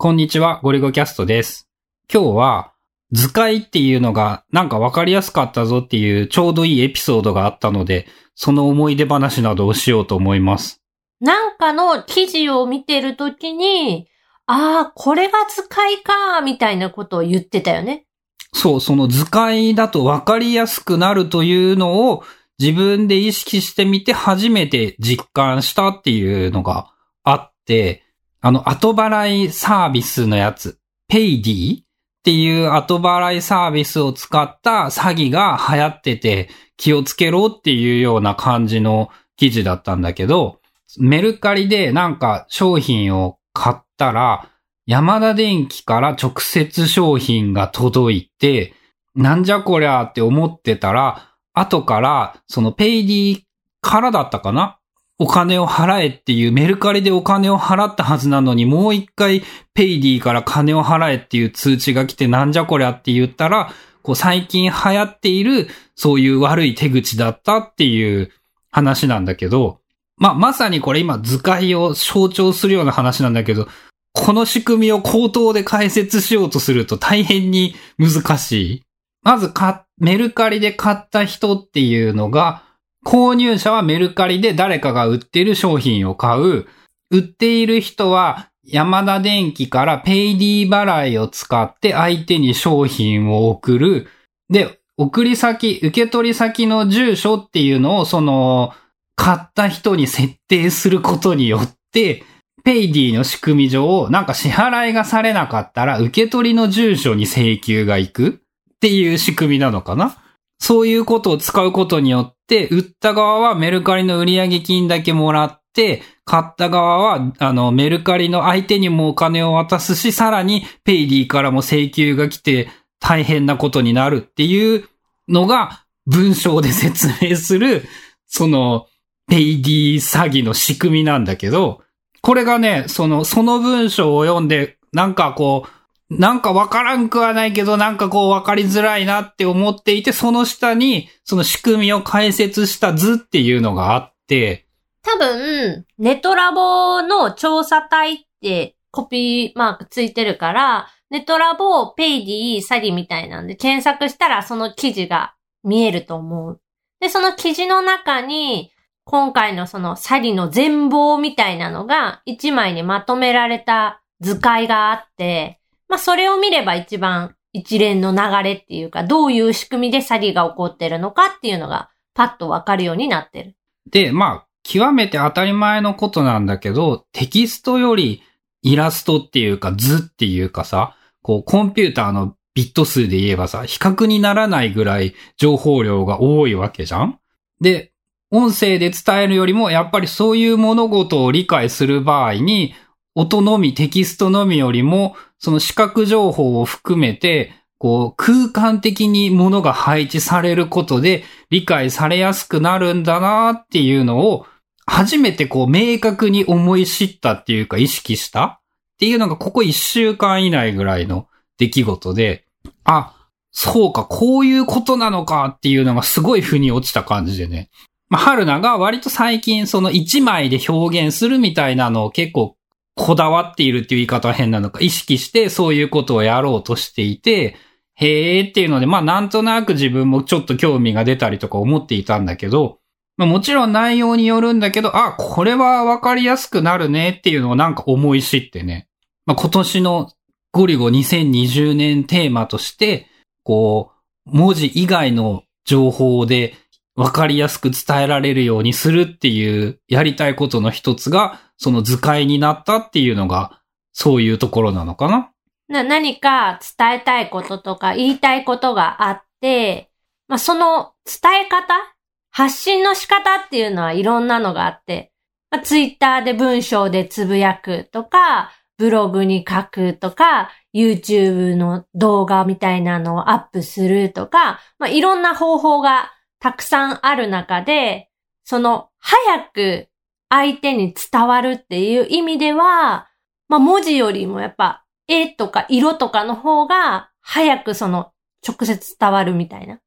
こんにちは、ゴリゴキャストです。今日は、図解っていうのがなんかわかりやすかったぞっていうちょうどいいエピソードがあったので、その思い出話などをしようと思います。なんかの記事を見てるときに、ああ、これが図解か、みたいなことを言ってたよね。そう、その図解だとわかりやすくなるというのを自分で意識してみて初めて実感したっていうのがあって、あの後払いサービスのやつ、ペイディっていう後払いサービスを使った詐欺が流行ってて気をつけろっていうような感じの記事だったんだけど、メルカリでなんか商品を買ったら、ヤマダ電機から直接商品が届いて、なんじゃこりゃって思ってたら、後から、そのペイディからだったかなお金を払えっていうメルカリでお金を払ったはずなのに、もう一回ペイディから金を払えっていう通知が来てなんじゃこりゃって言ったら、こう最近流行っているそういう悪い手口だったっていう話なんだけど、まあ、まさにこれ今図解を象徴するような話なんだけど、この仕組みを口頭で解説しようとすると大変に難しい。まず、メルカリで買った人っていうのが、購入者はメルカリで誰かが売ってる商品を買う。売っている人はヤマダ電機からペイディ払いを使って相手に商品を送る。で、送り先、受け取り先の住所っていうのをその、買った人に設定することによって、ペイディの仕組み上、なんか支払いがされなかったら、受け取りの住所に請求が行くっていう仕組みなのかな？そういうことを使うことによっ、売った側はメルカリの売上金だけもらって、買った側は、あの、メルカリの相手にもお金を渡すし、さらにペイディからも請求が来て大変なことになるっていうのが文章で説明する、その、ペイディ詐欺の仕組みなんだけど、これがね、その、その文章を読んで、なんかこう、なんかわからんくはないけど、なんかこうわかりづらいなって思っていて、その下に、その仕組みを解説した図っていうのがあって、多分、ネトラボの調査隊ってコピーマークついてるから、ネトラボ、ペイディ、詐欺みたいなんで検索したらその記事が見えると思う。で、その記事の中に、今回のその詐欺の全貌みたいなのが一枚にまとめられた図解があって、まあそれを見れば一番一連の流れっていうか、どういう仕組みで詐欺が起こってるのかっていうのがパッとわかるようになってる。で、まあ、極めて当たり前のことなんだけど、テキストよりイラストっていうか図っていうかさ、こうコンピューターのビット数で言えばさ、比較にならないぐらい情報量が多いわけじゃんで、音声で伝えるよりも、やっぱりそういう物事を理解する場合に、音のみ、テキストのみよりも、その視覚情報を含めて、こう、空間的に物が配置されることで理解されやすくなるんだなっていうのを、初めてこう、明確に思い知ったっていうか意識したっていうのがここ一週間以内ぐらいの出来事で、あ、そうか、こういうことなのかっていうのがすごい腑に落ちた感じでね。まあ、春菜が割と最近その一枚で表現するみたいなのを結構こだわっているっていう言い方は変なのか、意識してそういうことをやろうとしていて、へーっていうので、まあなんとなく自分もちょっと興味が出たりとか思っていたんだけど、まあもちろん内容によるんだけど、あ、これはわかりやすくなるねっていうのをなんか思い知ってね。まあ今年のゴリゴ2020年テーマとして、こう、文字以外の情報でわかりやすく伝えられるようにするっていうやりたいことの一つが、その図解になったっていうのが、そういうところなのかな？な、何か伝えたいこととか言いたいことがあって、まあ、その伝え方発信の仕方っていうのはいろんなのがあって、まあ、ツイッターで文章でつぶやくとか、ブログに書くとか、YouTube の動画みたいなのをアップするとか、まあ、いろんな方法がたくさんある中で、その早く相手に伝わるっていう意味では、まあ、文字よりもやっぱ絵とか色とかの方が早くその直接伝わるみたいな。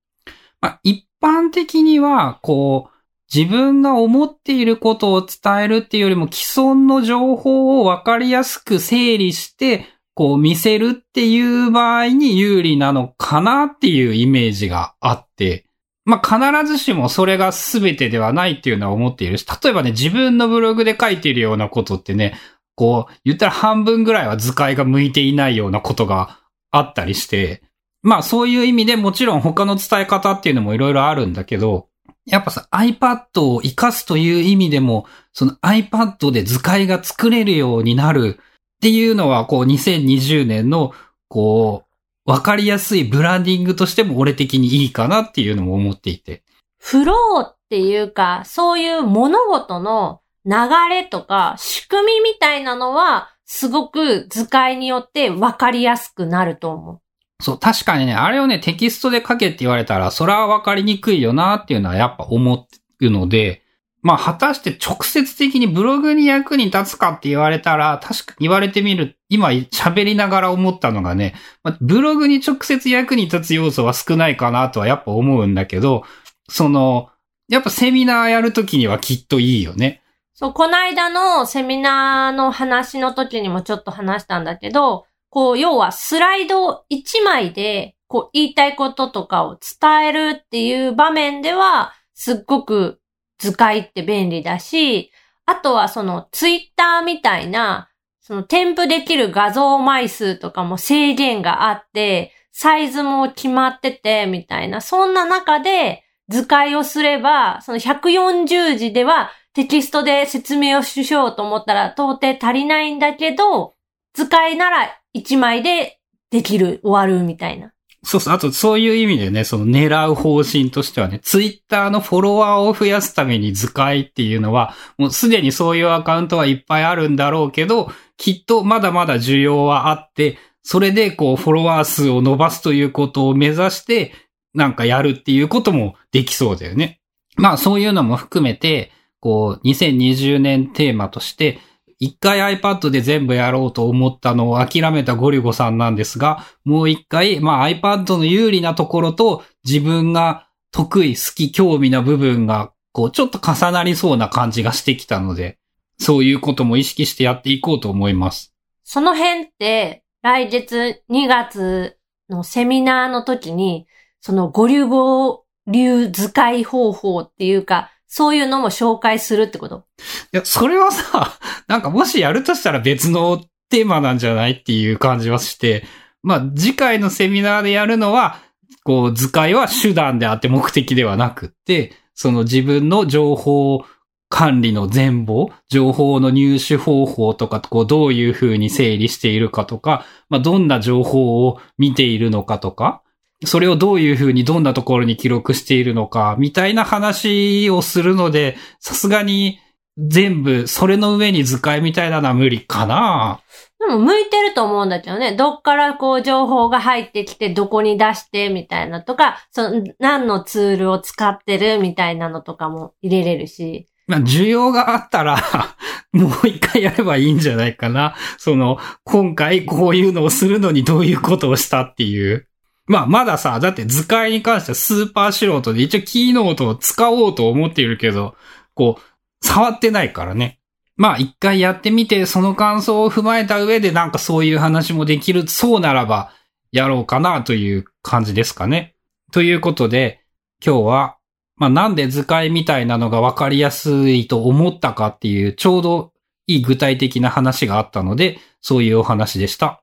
まあ、一般的には、こう、自分が思っていることを伝えるっていうよりも既存の情報をわかりやすく整理してこう見せるっていう場合に有利なのかなっていうイメージがあって、まあ、必ずしもそれが全てではないっていうのは思っているし、例えばね、自分のブログで書いているようなことってね、こう、言ったら半分ぐらいは図解が向いていないようなことがあったりして、まあそういう意味でもちろん他の伝え方っていうのもいろいろあるんだけど、やっぱさ、iPad を活かすという意味でも、その iPad で図解が作れるようになるっていうのは、こう2020年の、こう、わかりやすいブランディングとしても俺的にいいかなっていうのも思っていて。フローっていうか、そういう物事の流れとか仕組みみたいなのは、すごく図解によってわかりやすくなると思う。そう、確かにね、あれをね、テキストで書けって言われたら、それはわかりにくいよなっていうのはやっぱ思うので、まあ、果たして直接的にブログに役に立つかって言われたら、確か言われてみる、今喋りながら思ったのがね、ブログに直接役に立つ要素は少ないかなとはやっぱ思うんだけど、その、やっぱセミナーやるときにはきっといいよね。そう、この間のセミナーの話の時にもちょっと話したんだけど、こう、要はスライド1枚で、こう、言いたいこととかを伝えるっていう場面では、すっごく図解って便利だし、あとはそのツイッターみたいな、その添付できる画像枚数とかも制限があって、サイズも決まってて、みたいな、そんな中で図解をすれば、その140字ではテキストで説明をしようと思ったら到底足りないんだけど、図解なら1枚でできる、終わるみたいな。そうそう。あと、そういう意味でね、その狙う方針としてはね、ツイッターのフォロワーを増やすために図解っていうのは、もうすでにそういうアカウントはいっぱいあるんだろうけど、きっとまだまだ需要はあって、それでこう、フォロワー数を伸ばすということを目指して、なんかやるっていうこともできそうだよね。まあ、そういうのも含めて、こう、2020年テーマとして、一回 iPad で全部やろうと思ったのを諦めたゴリゴさんなんですが、もう一回、まあ iPad の有利なところと自分が得意、好き、興味な部分が、こう、ちょっと重なりそうな感じがしてきたので、そういうことも意識してやっていこうと思います。その辺って、来月2月のセミナーの時に、そのゴリゴ流図解方法っていうか、そういうのも紹介するってこと？いや、それはさ、なんかもしやるとしたら別のテーマなんじゃないっていう感じはして、まあ次回のセミナーでやるのは、こう図解は手段であって目的ではなくって、その自分の情報管理の全貌、情報の入手方法とか、こうどういうふうに整理しているかとか、まあどんな情報を見ているのかとか、それをどういうふうにどんなところに記録しているのか、みたいな話をするので、さすがに全部、それの上に図解みたいなのは無理かな。でも向いてると思うんだけどね。どっからこう情報が入ってきて、どこに出してみたいなとか、その何のツールを使ってるみたいなのとかも入れれるし。まあ、需要があったら もう一回やればいいんじゃないかな。その、今回こういうのをするのにどういうことをしたっていう。まあ、まださ、だって図解に関してはスーパー素人で一応キーノートを使おうと思っているけど、こう、触ってないからね。まあ、一回やってみて、その感想を踏まえた上でなんかそういう話もできる、そうならば、やろうかなという感じですかね。ということで、今日は、まあ、なんで図解みたいなのが分かりやすいと思ったかっていう、ちょうどいい具体的な話があったので、そういうお話でした。